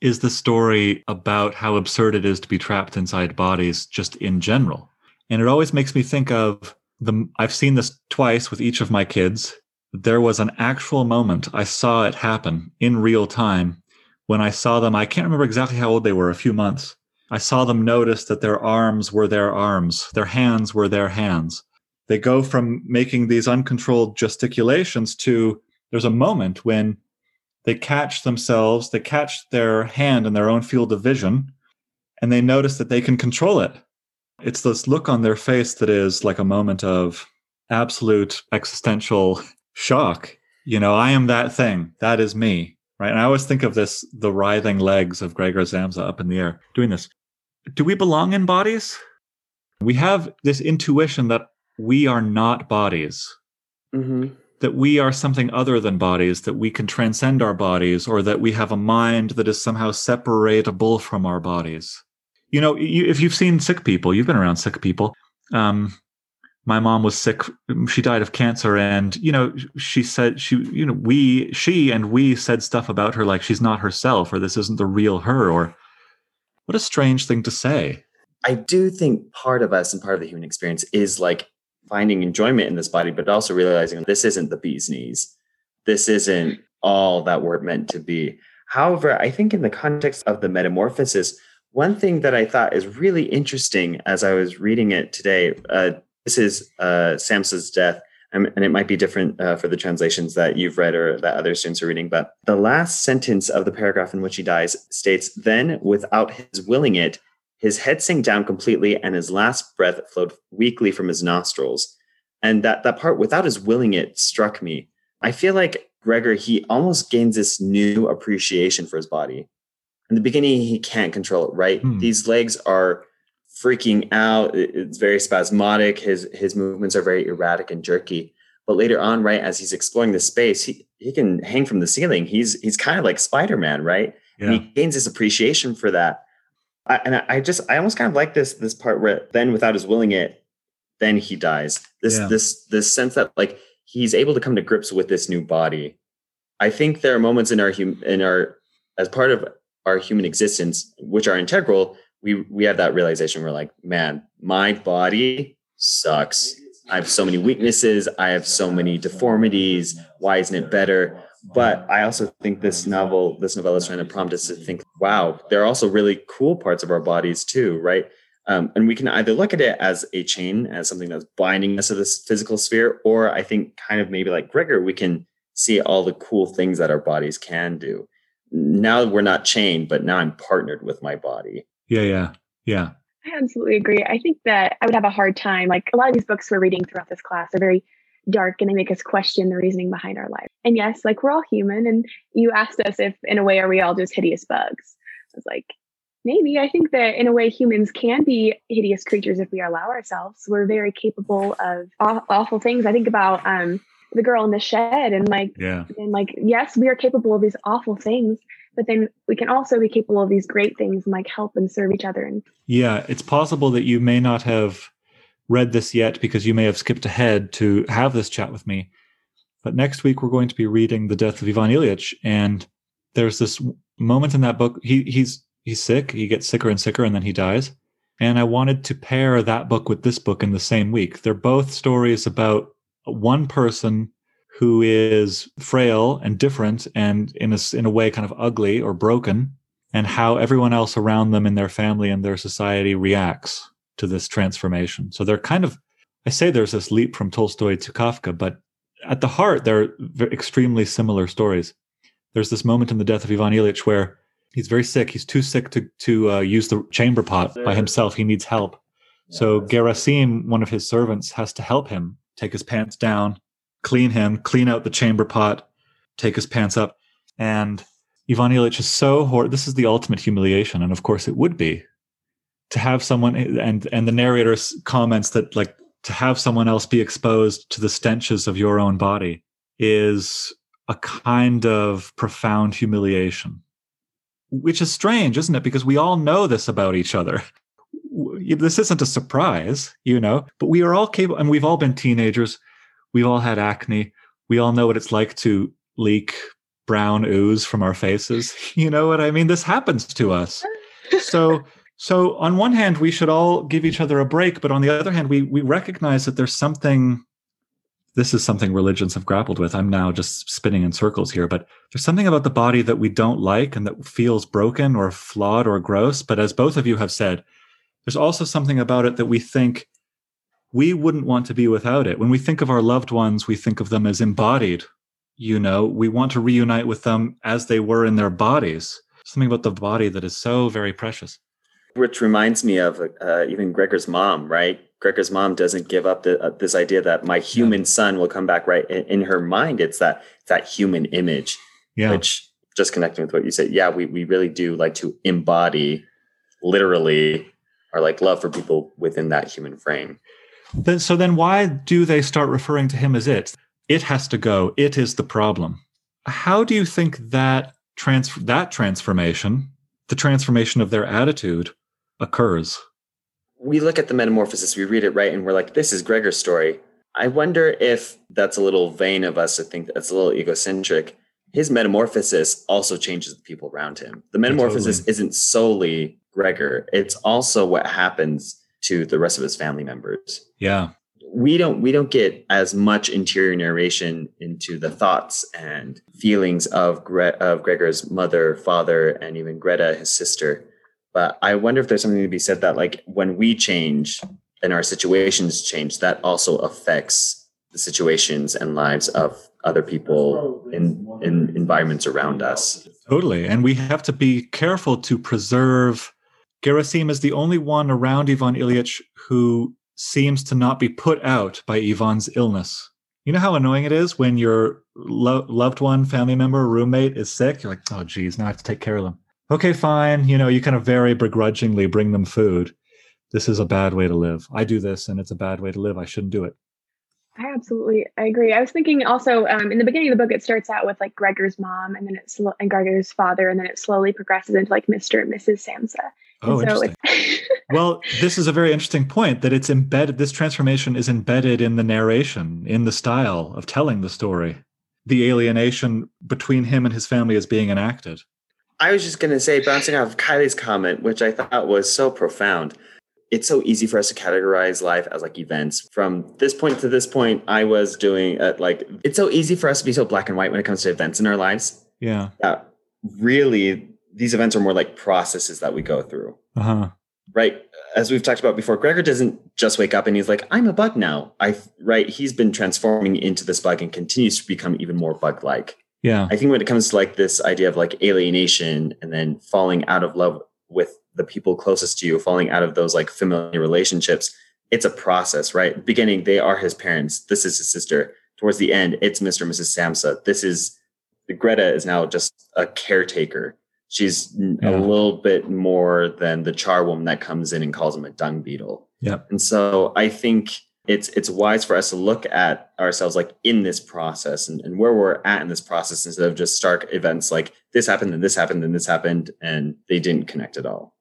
is the story about how absurd it is to be trapped inside bodies just in general, and it always makes me think of the. I've seen this twice with each of my kids there was an actual moment I saw it happen in real time when I saw them. I can't remember exactly how old they were, a few months. I saw them notice that their arms were their arms, their hands were their hands. They go from making these uncontrolled gesticulations to there's a moment when they catch themselves, they catch their hand in their own field of vision, and they notice that they can control it. It's this look on their face that is like a moment of absolute existential shock. You know, I am that thing. That is me. Right. And I always think of this the writhing legs of Gregor Samsa up in the air doing this. Do we belong in bodies? We have this intuition that we are not bodies, mm-hmm. That we are something other than bodies, that we can transcend our bodies, or that we have a mind that is somehow separatable from our bodies. You know, you, if you've seen sick people, you've been around sick people. Um, my mom was sick she died of cancer and you know she said she you know we she and we said stuff about her like she's not herself or this isn't the real her or what a strange thing to say i do think part of us and part of the human experience is like finding enjoyment in this body but also realizing this isn't the bee's knees this isn't all that we're meant to be however i think in the context of the metamorphosis one thing that i thought is really interesting as i was reading it today uh, this is uh, Samsa's death, and, and, it might be different uh, for the translations that you've read or that other students are reading. But the last sentence of the paragraph in which he dies states, "Then, without his willing it, his head sank down completely, and his last breath flowed weakly from his nostrils." And that that part, without his willing it, struck me. I feel like Gregor he almost gains this new appreciation for his body. In the beginning, he can't control it. Right, hmm. these legs are freaking out. It's very spasmodic. His his movements are very erratic and jerky. But later on, right as he's exploring the space, he he can hang from the ceiling. He's he's kind of like Spider Man, right? Yeah. And he gains this appreciation for that. I, and I, just I almost kind of like this this part where then without his willing it, then he dies. This yeah. this this sense that like he's able to come to grips with this new body. I think there are moments in our hum, in our as part of our human existence which are integral we we have that realization we're like man my body sucks i have so many weaknesses i have so many deformities why isn't it better but i also think this novel this novella is trying to prompt us to think wow there are also really cool parts of our bodies too right um, and we can either look at it as a chain as something that's binding us to this physical sphere or i think kind of maybe like gregor we can see all the cool things that our bodies can do now we're not chained but now i'm partnered with my body yeah, yeah, yeah. I absolutely agree. I think that I would have a hard time. Like a lot of these books we're reading throughout this class are very dark and they make us question the reasoning behind our life. And yes, like we're all human. And you asked us if, in a way, are we all just hideous bugs? I was like, maybe. I think that in a way, humans can be hideous creatures if we allow ourselves. We're very capable of aw- awful things. I think about um, the girl in the shed and like, yeah. and like, yes, we are capable of these awful things but then we can also be capable of these great things and like help and serve each other and yeah it's possible that you may not have read this yet because you may have skipped ahead to have this chat with me. But next week we're going to be reading the death of ivan ilyich and there's this moment in that book he he's he's sick he gets sicker and sicker and then he dies. And i wanted to pair that book with this book in the same week. They're both stories about one person who is frail and different and in a, in a way kind of ugly or broken and how everyone else around them in their family and their society reacts to this transformation. So they're kind of, I say there's this leap from Tolstoy to Kafka, but at the heart, they're extremely similar stories. There's this moment in the death of Ivan Ilyich where He's very sick. He's too sick to to uh, use the chamber pot by himself. He needs help. So Gerasim, one of his servants, has to help him take his pants down, clean him, clean out the chamber pot, take his pants up. And Ivan Ilyich is so horrible. This is the ultimate humiliation. And of course it would be to have someone and and the narrator comments that like to have someone else be exposed to the stenches of your own body is a kind of profound humiliation. Which is strange isn't it? Because we all know this about each other. This isn't a surprise you know but we are all capable and we've all been teenagers. We've all had acne. We all know what it's like to leak brown ooze from our faces. You know what i mean? This happens to us. So so on one hand, we should all give each other a break, but on the other hand, we we recognize that there's something. This is something religions have grappled with. I'm now just spinning in circles here, but there's something about the body that we don't like and that feels broken or flawed or gross. But as both of you have said, there's also something about it that we think we wouldn't want to be without it. When we think of our loved ones, we think of them as embodied. You know, we want to reunite with them as they were in their bodies. Something about the body that is so very precious which reminds me of uh, even Gregor's mom, right? Gregor's mom doesn't give up the, uh, this idea that my human yeah. son will come back, right? In, in, her mind, it's that that human image, yeah. which just connecting with what you said, yeah, we we really do like to embody, literally, our like love for people within that human frame. Then, so then, why do they start referring to him as it? It has to go. It is the problem. How do you think that trans that transformation, the transformation of their attitude, occurs. We look at the metamorphosis, we read it right, and we're like, this is Gregor's story. I wonder if that's a little vain of us to think that's a little egocentric. His metamorphosis also changes the people around him. The metamorphosis totally. isn't solely Gregor, it's also what happens to the rest of his family members. Yeah. We don't we don't get as much interior narration into the thoughts and feelings of Gre- of Gregor's mother, father, and even Greta, his sister. But I wonder if there's something to be said that like when we change and our situations change, that also affects the situations and lives of other people in in environments around us. Totally. And we have to be careful to preserve Gerasim is the only one around Ivan Ilyich who seems to not be put out by Ivan's illness. You know how annoying it is when your lo- loved one, family member, roommate is sick? You're like, oh, geez, now I have to take care of them okay, fine. You know, you kind of very begrudgingly bring them food. This is a bad way to live. I do this and it's a bad way to live. I shouldn't do it. I absolutely I agree. I was thinking also um, in the beginning of the book, it starts out with like Gregor's mom and then it's and Gregor's father, and then it slowly progresses into like Mr. and Mrs. Samsa. Oh, so interesting. well, this is a very interesting point that it's embedded. This transformation is embedded in the narration, in the style of telling the story. The alienation between him and his family is being enacted. I was just going to say, bouncing off Kylie's comment, which I thought was so profound. It's so easy for us to categorize life as like events. From this point to this point, I was doing uh, like, it's so easy for us to be so black and white when it comes to events in our lives. Yeah. Uh, really, these events are more like processes that we go through. Uh-huh. Right. As we've talked about before, Gregor doesn't just wake up and he's like, I'm a bug now. I, right. He's been transforming into this bug and continues to become even more bug like. Yeah. I think when it comes to like this idea of like alienation and then falling out of love with the people closest to you, falling out of those like familiar relationships, it's a process, right? Beginning, they are his parents. This is his sister. Towards the end, it's Mr. and Mrs. Samsa. This is Greta is now just a caretaker. She's yeah. a little bit more than the charwoman that comes in and calls him a dung beetle. Yeah. And so I think it's it's wise for us to look at ourselves like in this process and, and where we're at in this process instead of just stark events like this happened and this happened and this happened and they didn't connect at all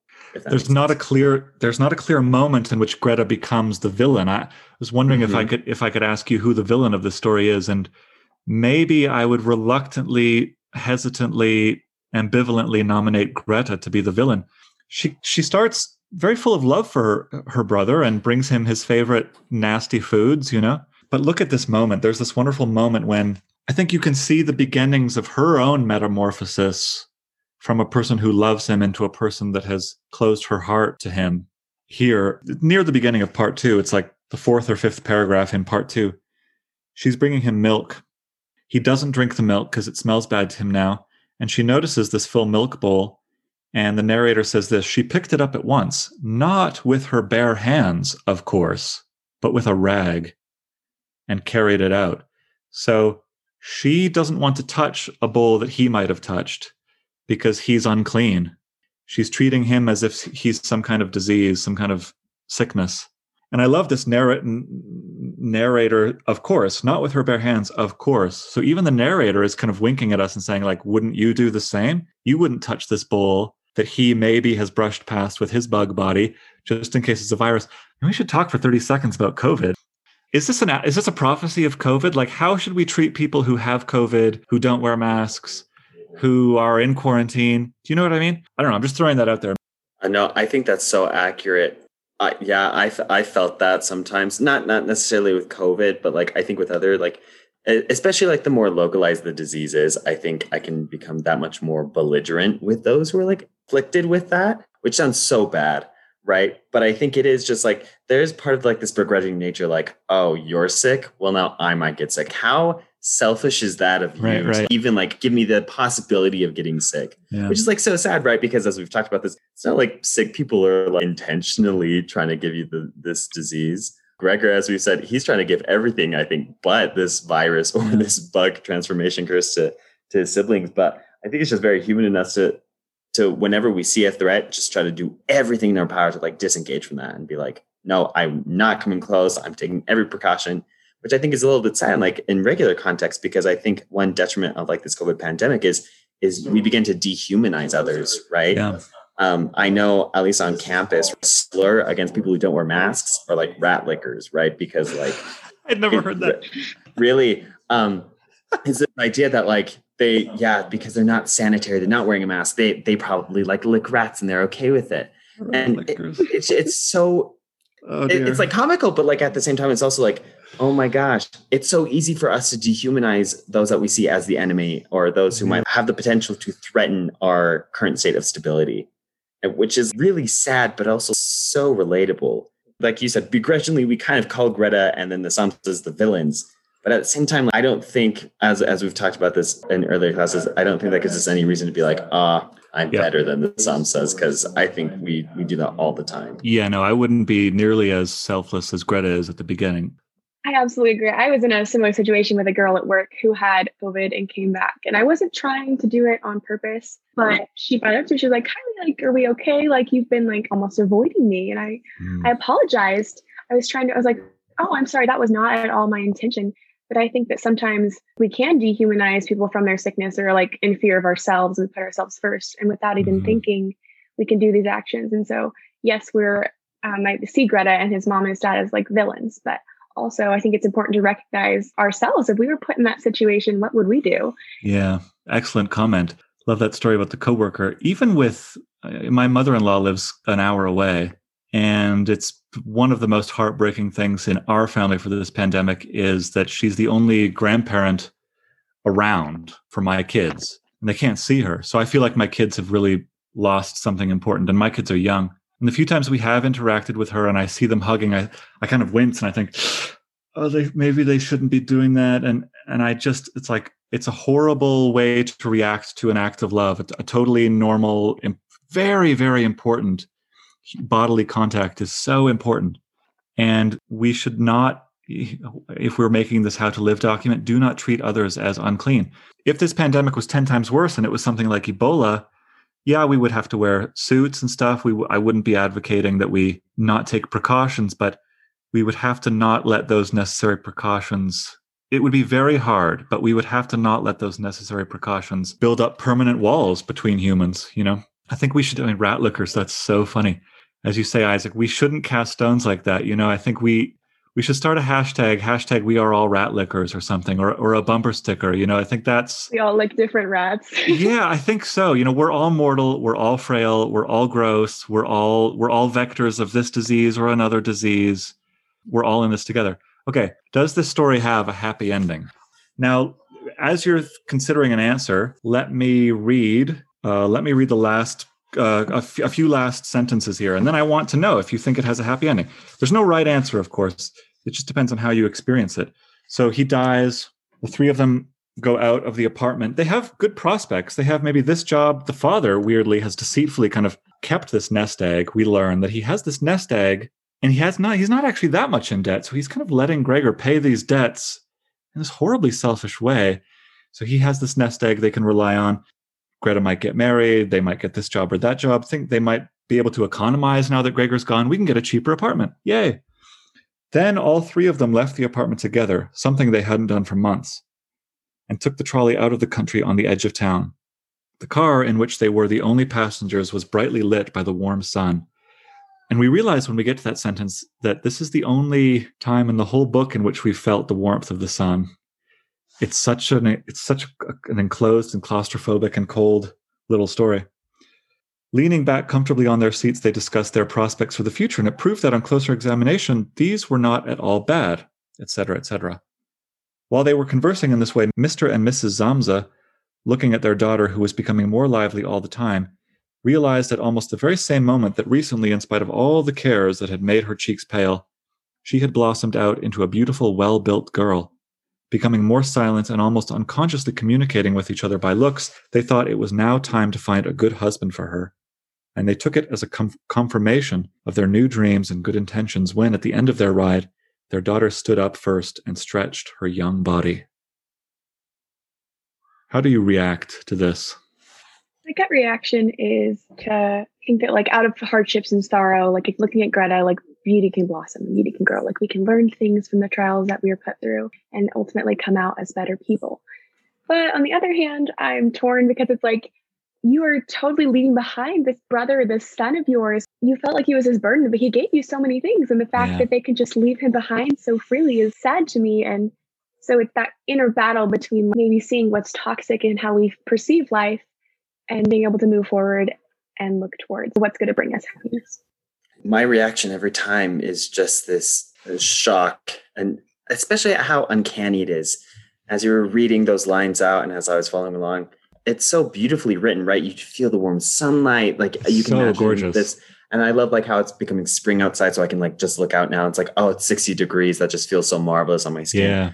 there's not sense. a clear there's not a clear moment in which greta becomes the villain i was wondering mm-hmm. if i mm-hmm. could if i could ask you who the villain of the story is and maybe i would reluctantly hesitantly ambivalently nominate greta to be the villain she she starts very full of love for her, her brother and brings him his favorite nasty foods, you know? But look at this moment. There's this wonderful moment when I think you can see the beginnings of her own metamorphosis from a person who loves him into a person that has closed her heart to him. Here, near the beginning of part two, it's like the fourth or fifth paragraph in part two. She's bringing him milk. He doesn't drink the milk because it smells bad to him now. And she notices this full milk bowl And the narrator says this She picked it up at once, not with her bare hands, of course, but with a rag, and carried it out. So she doesn't want to touch a bowl that he might have touched because he's unclean. She's treating him as if he's some kind of disease, some kind of sickness. And I love this narr- narrator, of course, not with her bare hands, of course. So even the narrator is kind of winking at us and saying, like, wouldn't you do the same? You wouldn't touch this bowl that he maybe has brushed past with his bug body just in case it's a virus. And we should talk for 30 seconds about COVID. Is this an is this a prophecy of COVID? Like how should we treat people who have COVID, who don't wear masks, who are in quarantine? Do you know what I mean? I don't know. I'm just throwing that out there. I know. I think that's so accurate. Uh, yeah, I, I felt that sometimes, not not necessarily with COVID, but like I think with other like, especially like the more localized the disease is, I think I can become that much more belligerent with those who are like afflicted with that, which sounds so bad, right? But I think it is just like there's part of like this begrudging nature, like, oh, you're sick, well now I might get sick. How selfish is that of you right, right. even like give me the possibility of getting sick yeah. which is like so sad right because as we've talked about this it's not like sick people are like intentionally trying to give you the, this disease gregor as we said he's trying to give everything i think but this virus or yeah. this bug transformation curse to to his siblings but i think it's just very human in us to to whenever we see a threat just try to do everything in our power to like disengage from that and be like no i'm not coming close i'm taking every precaution which I think is a little bit sad, like in regular context, because I think one detriment of like this COVID pandemic is is we begin to dehumanize others, right? Yeah. Um, I know at least on campus, slur against people who don't wear masks are like rat lickers, right? Because like I'd never heard that. Really, um, is the idea that like they, yeah, because they're not sanitary, they're not wearing a mask, they they probably like lick rats and they're okay with it. And it, it's it's so oh, it, it's like comical, but like at the same time, it's also like Oh my gosh. It's so easy for us to dehumanize those that we see as the enemy or those who mm-hmm. might have the potential to threaten our current state of stability, which is really sad, but also so relatable. Like you said, begrudgingly, we kind of call Greta and then the Samsas the villains. But at the same time, I don't think, as, as we've talked about this in earlier classes, I don't think that gives us any reason to be like, ah, oh, I'm yeah. better than the Samsas, because I think we we do that all the time. Yeah, no, I wouldn't be nearly as selfless as Greta is at the beginning. I absolutely agree. I was in a similar situation with a girl at work who had COVID and came back. And I wasn't trying to do it on purpose, but she brought up to me, she was like, Kylie, like, are we okay? Like you've been like almost avoiding me. And I mm. I apologized. I was trying to, I was like, oh, I'm sorry, that was not at all my intention. But I think that sometimes we can dehumanize people from their sickness or like in fear of ourselves and put ourselves first. And without even mm. thinking, we can do these actions. And so, yes, we're um, I see Greta and his mom and his dad as like villains, but also i think it's important to recognize ourselves. If we were put in that situation what would we do? Yeah. Excellent comment. Love that story about the coworker. Even with uh, my mother-in-law lives an hour away and it's one of the most heartbreaking things in our family for this pandemic is that she's the only grandparent around for my kids and they can't see her. So i feel like my kids have really lost something important and my kids are young. And the few times we have interacted with her and I see them hugging, I, I kind of wince and I think, oh, they, maybe they shouldn't be doing that. And, and I just, it's like, it's a horrible way to react to an act of love, a, a totally normal, very, very important bodily contact is so important. And we should not, if we're making this how to live document, do not treat others as unclean. If this pandemic was 10 times worse and it was something like Ebola, yeah, we would have to wear suits and stuff. We I wouldn't be advocating that we not take precautions, but we would have to not let those necessary precautions. It would be very hard, but we would have to not let those necessary precautions build up permanent walls between humans. You know, I think we should. I mean, rat lickers. That's so funny, as you say, Isaac. We shouldn't cast stones like that. You know, I think we we should start a hashtag hashtag we are all rat lickers or something or, or a bumper sticker. You know i think that's we all like different rats. Yeah i think so. You know we're all mortal we're all frail we're all gross we're all we're all vectors of this disease or another disease. We're all in this together. Okay does this story have a happy ending? Now as you're considering an answer let me read uh, let me read the last uh, a, f- a few last sentences here, and then I want to know if you think it has a happy ending. There's no right answer, of course. It just depends on how you experience it. So he dies. The three of them go out of the apartment. They have good prospects. They have maybe this job. The father, weirdly, has deceitfully kind of kept this nest egg. We learn that he has this nest egg and he has not, he's not actually that much in debt. So he's kind of letting Gregor pay these debts in this horribly selfish way. So he has this nest egg they can rely on. Greta might get married. They might get this job or that job. Think they might be able to economize now that Gregor's gone. We can get a cheaper apartment. Yay. Then all three of them left the apartment together, something they hadn't done for months, and took the trolley out of the country on the edge of town. The car in which they were the only passengers was brightly lit by the warm sun. And we realize when we get to that sentence that this is the only time in the whole book in which we felt the warmth of the sun. It's such an it's such an enclosed and claustrophobic and cold little story. Leaning back comfortably on their seats, they discussed their prospects for the future, and it proved that on closer examination, these were not at all bad, etc., etc. While they were conversing in this way, Mr. and Mrs. Samsa, looking at their daughter, who was becoming more lively all the time, realized at almost the very same moment that recently, in spite of all the cares that had made her cheeks pale, she had blossomed out into a beautiful, well built girl. Becoming more silent and almost unconsciously communicating with each other by looks, they thought it was now time to find a good husband for her and they took it as a com- confirmation of their new dreams and good intentions when, at the end of their ride, their daughter stood up first and stretched her young body. How do you react to this? My gut reaction is to think that, like, out of hardships and sorrow, like looking at Greta, like beauty can blossom and beauty can grow. Like, we can learn things from the trials that we are put through and ultimately come out as better people. But on the other hand, I'm torn because it's like you are totally leaving behind this brother, this son of yours. You felt like he was his burden, but he gave you so many things. And the fact yeah. that they could just leave him behind so freely is sad to me. And so it's that inner battle between maybe seeing what's toxic and how we perceive life and being able to move forward and look towards what's going to bring us happiness. My reaction every time is just this, this shock, and especially how uncanny it is. As you were reading those lines out and as I was following along, it's so beautifully written, right? You feel the warm sunlight, like you can so gorgeous. this. And I love like how it's becoming spring outside, so I can like just look out now. It's like, oh, it's 60 degrees. That just feels so marvelous on my skin. Yeah.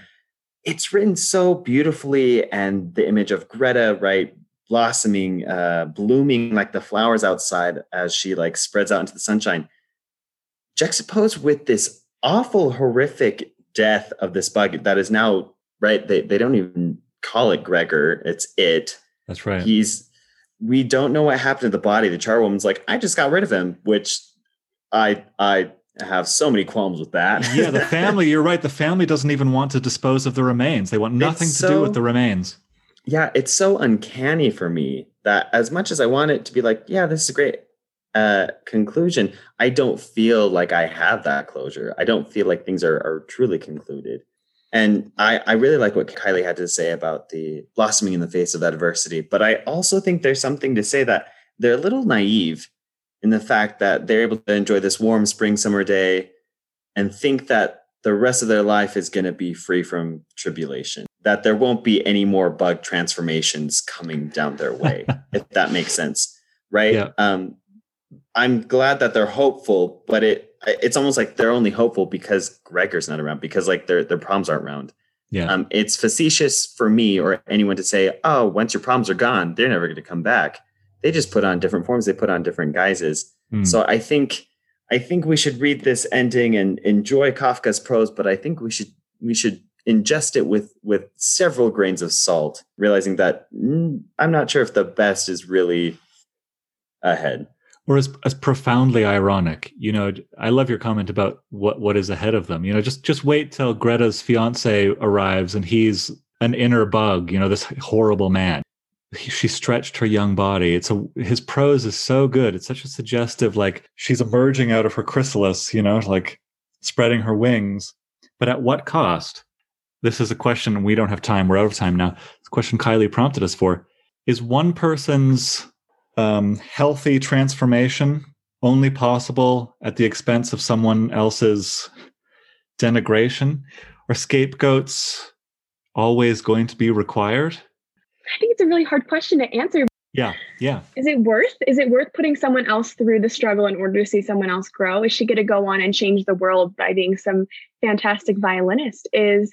It's written so beautifully, and the image of Greta, right, blossoming, uh, blooming like the flowers outside as she like spreads out into the sunshine, juxtaposed with this awful, horrific death of this bug that is now right. They they don't even call it Gregor; it's it that's right. He's we don't know what happened to the body. The charwoman's like, I just got rid of him, which I I have so many qualms with that. yeah, the family, you're right. The family doesn't even want to dispose of the remains. They want nothing to do with the remains. Yeah, it's so uncanny for me that as much as I want it to be like, yeah, this is a great uh, conclusion, I don't feel like I have that closure. I don't feel like things are, are truly concluded. And I, I really like what Kylie had to say about the blossoming in the face of adversity. But I also think there's something to say that they're a little naive in the fact that they're able to enjoy this warm spring summer day and think that the rest of their life is going to be free from tribulation, that there won't be any more bug transformations coming down their way, if that makes sense. Right. Yeah. Um, I'm glad that they're hopeful, but it it's almost like they're only hopeful because Gregor's not around because like their their problems aren't around. Yeah. Um, it's facetious for me or anyone to say, "Oh, once your problems are gone, they're never going to come back." They just put on different forms. They put on different guises. Mm. So I think I think we should read this ending and enjoy Kafka's prose, but I think we should we should ingest it with with several grains of salt, realizing that mm, I'm not sure if the best is really ahead or as, as profoundly ironic. You know, I love your comment about what what is ahead of them. You know, just just wait till Greta's fiance arrives and he's an inner bug. You know, this horrible man. He, she stretched her young body. It's a his prose is so good. It's such a suggestive, like she's emerging out of her chrysalis. You know, like spreading her wings. But at what cost? This is a question we don't have time. We're out of time now. A question Kylie prompted us for. Is one person's um, healthy transformation only possible at the expense of someone else's denigration? Are scapegoats always going to be required? I think it's a really hard question to answer. Yeah, yeah. Is it worth is it worth putting someone else through the struggle in order to see someone else grow? Is she going to go on and change the world by being some fantastic violinist? Is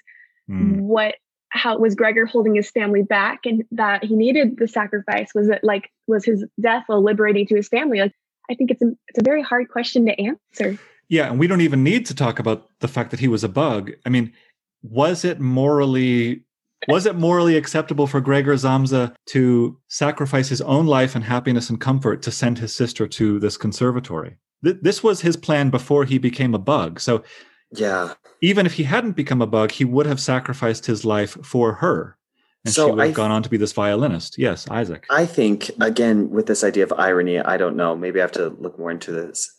mm. what how was Gregor holding his family back and that he needed the sacrifice? Was it like was his death a liberating to his family? Like I think it's a it's a very hard question to answer. Yeah, and we don't even need to talk about the fact that he was a bug. I mean, was it morally was it morally acceptable for Gregor Samsa to sacrifice his own life and happiness and comfort to send his sister to this conservatory? Th- this was his plan before he became a bug. So yeah. Even if he hadn't become a bug, he would have sacrificed his life for her. And so she would have th- gone on to be this violinist. Yes, Isaac. I think, again, with this idea of irony, I don't know. Maybe I have to look more into this.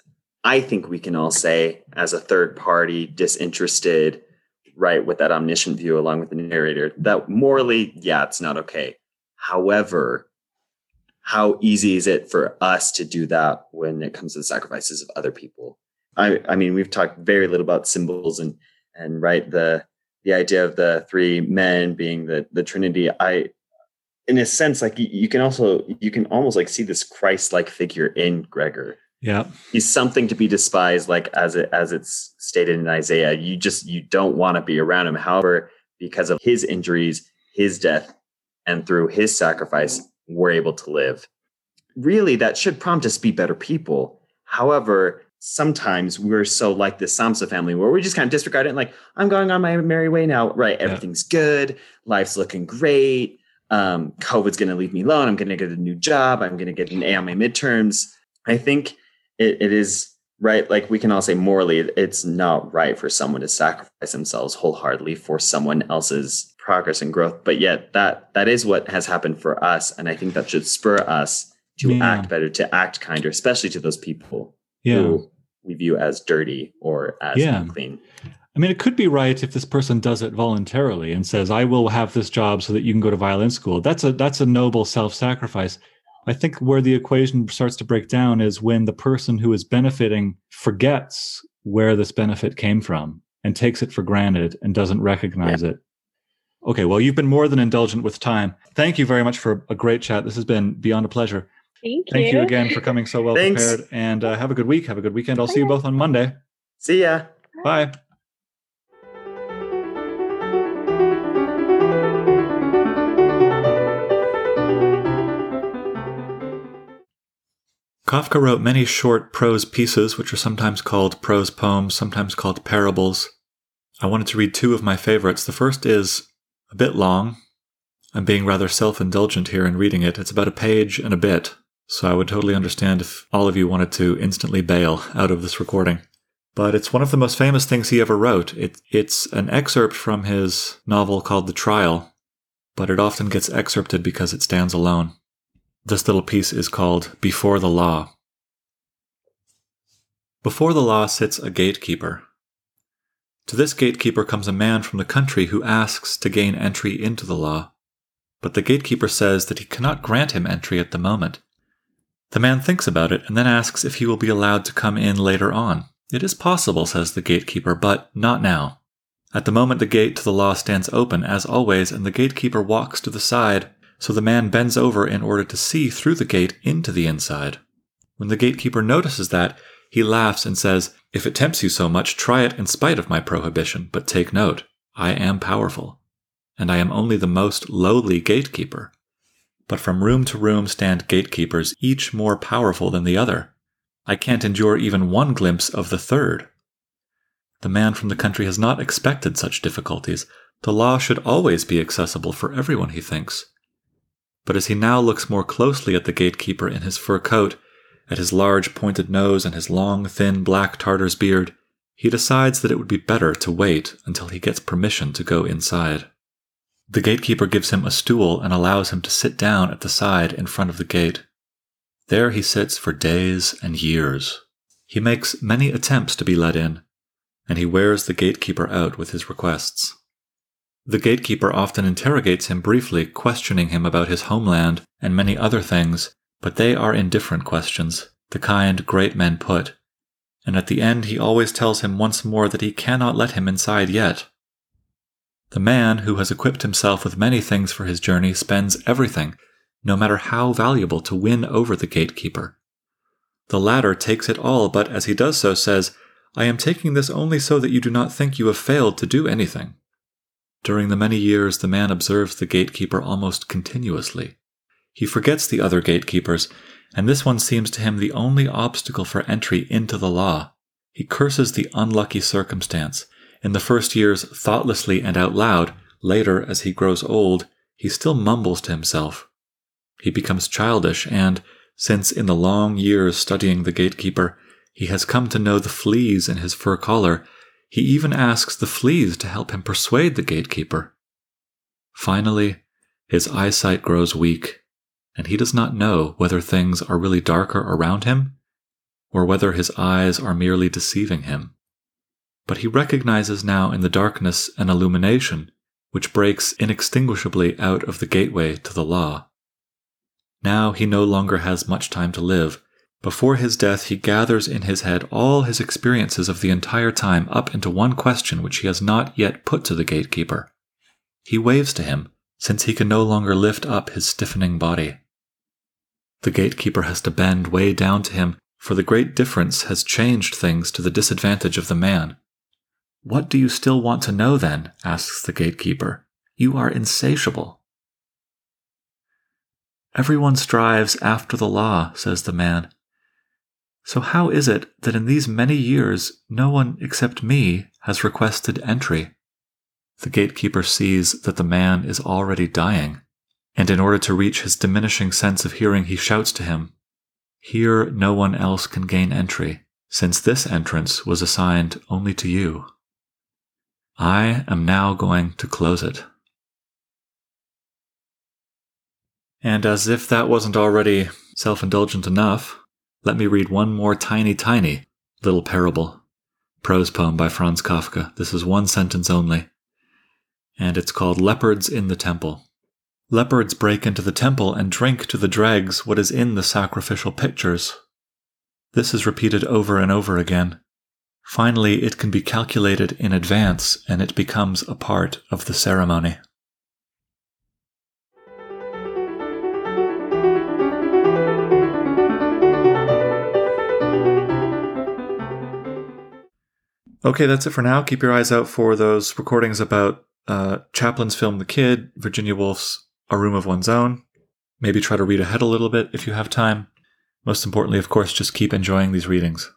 I think we can all say, as a third party, disinterested, right, with that omniscient view along with the narrator, that morally, yeah, it's not okay. However, how easy is it for us to do that when it comes to the sacrifices of other people? I, I mean, we've talked very little about symbols and and right the the idea of the three men being the the Trinity. I, in a sense, like you, you can also you can almost like see this Christ-like figure in Gregor. Yeah, he's something to be despised, like as it as it's stated in Isaiah. You just you don't want to be around him. However, because of his injuries, his death, and through his sacrifice, we're able to live. Really, that should prompt us to be better people. However, sometimes we're so like the Samsa family where we just kind of disregard it and like, I'm going on my merry way now. Right. Everything's yeah. good. Life's looking great. Um, COVID's going to leave me alone. I'm going to get a new job. I'm going to get an A on my midterms. I think it, it is right. Like we can all say morally, it's not right for someone to sacrifice themselves wholeheartedly for someone else's progress and growth. But yet that, that is what has happened for us. And I think that should spur us to yeah. act better, to act kinder, especially to those people yeah. who we view as dirty or as yeah. unclean. I mean, it could be right if this person does it voluntarily and says, "I will have this job so that you can go to violin school." That's a that's a noble self-sacrifice. I think where the equation starts to break down is when the person who is benefiting forgets where this benefit came from and takes it for granted and doesn't recognize yeah. it. Okay, well, you've been more than indulgent with time. Thank you very much for a great chat. This has been beyond a pleasure. Thank you. Thank you again for coming so well prepared. And uh, have a good week. Have a good weekend. I'll see you both on Monday. See ya. Bye. Kafka wrote many short prose pieces, which are sometimes called prose poems, sometimes called parables. I wanted to read two of my favorites. The first is a bit long. I'm being rather self indulgent here in reading it. It's about a page and a bit, so I would totally understand if all of you wanted to instantly bail out of this recording. But it's one of the most famous things he ever wrote. It, it's an excerpt from his novel called The Trial, but it often gets excerpted because it stands alone. This little piece is called Before the Law. Before the law sits a gatekeeper. To this gatekeeper comes a man from the country who asks to gain entry into the law. But the gatekeeper says that he cannot grant him entry at the moment the man thinks about it and then asks if he will be allowed to come in later on. It is possible, says the gatekeeper, but not now. At the moment the gate to the law stands open, as always, and the gatekeeper walks to the side, so the man bends over in order to see through the gate into the inside. When the gatekeeper notices that, he laughs and says, If it tempts you so much, try it in spite of my prohibition, but take note, I am powerful, and I am only the most lowly gatekeeper but from room to room stand gatekeepers, each more powerful than the other. I can't endure even one glimpse of the third. The man from the country has not expected such difficulties. The law should always be accessible for everyone, he thinks. But as he now looks more closely at the gatekeeper in his fur coat, at his large pointed nose and his long, thin black Tartar's beard, he decides that it would be better to wait until he gets permission to go inside. The gatekeeper gives him a stool and allows him to sit down at the side in front of the gate. There he sits for days and years. He makes many attempts to be let in, and he wears the gatekeeper out with his requests. The gatekeeper often interrogates him briefly, questioning him about his homeland and many other things, but they are indifferent questions, the kind great men put. And at the end, he always tells him once more that he cannot let him inside yet, the man who has equipped himself with many things for his journey spends everything, no matter how valuable, to win over the gatekeeper. The latter takes it all, but as he does so says, I am taking this only so that you do not think you have failed to do anything. During the many years, the man observes the gatekeeper almost continuously. He forgets the other gatekeepers, and this one seems to him the only obstacle for entry into the law. He curses the unlucky circumstance. In the first years, thoughtlessly and out loud, later, as he grows old, he still mumbles to himself. He becomes childish, and, since in the long years studying the gatekeeper, he has come to know the fleas in his fur collar, he even asks the fleas to help him persuade the gatekeeper. Finally, his eyesight grows weak, and he does not know whether things are really darker around him or whether his eyes are merely deceiving him. But he recognizes now in the darkness an illumination which breaks inextinguishably out of the gateway to the law. Now he no longer has much time to live. Before his death, he gathers in his head all his experiences of the entire time up into one question which he has not yet put to the gatekeeper. He waves to him, since he can no longer lift up his stiffening body. The gatekeeper has to bend way down to him, for the great difference has changed things to the disadvantage of the man. What do you still want to know then? asks the gatekeeper. You are insatiable. Everyone strives after the law, says the man. So how is it that in these many years no one except me has requested entry? The gatekeeper sees that the man is already dying, and in order to reach his diminishing sense of hearing, he shouts to him, Here no one else can gain entry, since this entrance was assigned only to you. I am now going to close it. And as if that wasn't already self indulgent enough, let me read one more tiny, tiny little parable. Prose poem by Franz Kafka. This is one sentence only. And it's called Leopards in the Temple. Leopards break into the temple and drink to the dregs what is in the sacrificial pictures. This is repeated over and over again. Finally, it can be calculated in advance and it becomes a part of the ceremony. Okay, that's it for now. Keep your eyes out for those recordings about uh, Chaplin's film The Kid, Virginia Woolf's A Room of One's Own. Maybe try to read ahead a little bit if you have time. Most importantly, of course, just keep enjoying these readings.